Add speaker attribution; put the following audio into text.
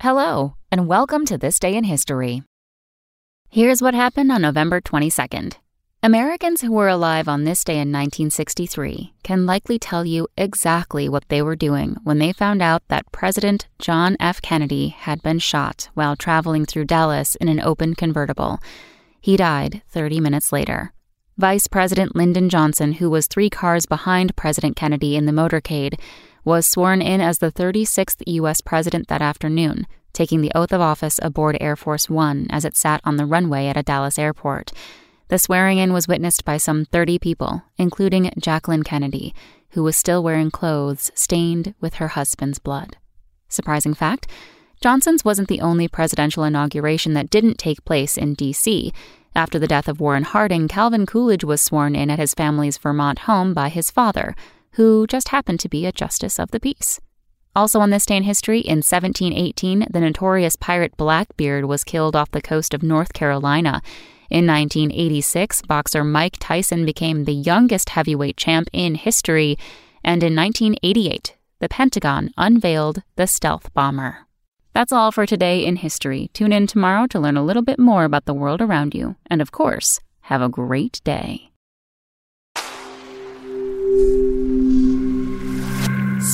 Speaker 1: Hello, and welcome to This Day in History. Here's what happened on November 22nd. Americans who were alive on this day in 1963 can likely tell you exactly what they were doing when they found out that President John F. Kennedy had been shot while traveling through Dallas in an open convertible. He died 30 minutes later. Vice President Lyndon Johnson, who was three cars behind President Kennedy in the motorcade, was sworn in as the 36th U.S. president that afternoon, taking the oath of office aboard Air Force One as it sat on the runway at a Dallas airport. The swearing in was witnessed by some 30 people, including Jacqueline Kennedy, who was still wearing clothes stained with her husband's blood. Surprising fact Johnson's wasn't the only presidential inauguration that didn't take place in D.C. After the death of Warren Harding, Calvin Coolidge was sworn in at his family's Vermont home by his father, who just happened to be a justice of the peace. Also on this day in history, in 1718, the notorious pirate Blackbeard was killed off the coast of North Carolina. In 1986, boxer Mike Tyson became the youngest heavyweight champ in history. And in 1988, the Pentagon unveiled the stealth bomber. That's all for today in history. Tune in tomorrow to learn a little bit more about the world around you. And of course, have a great day.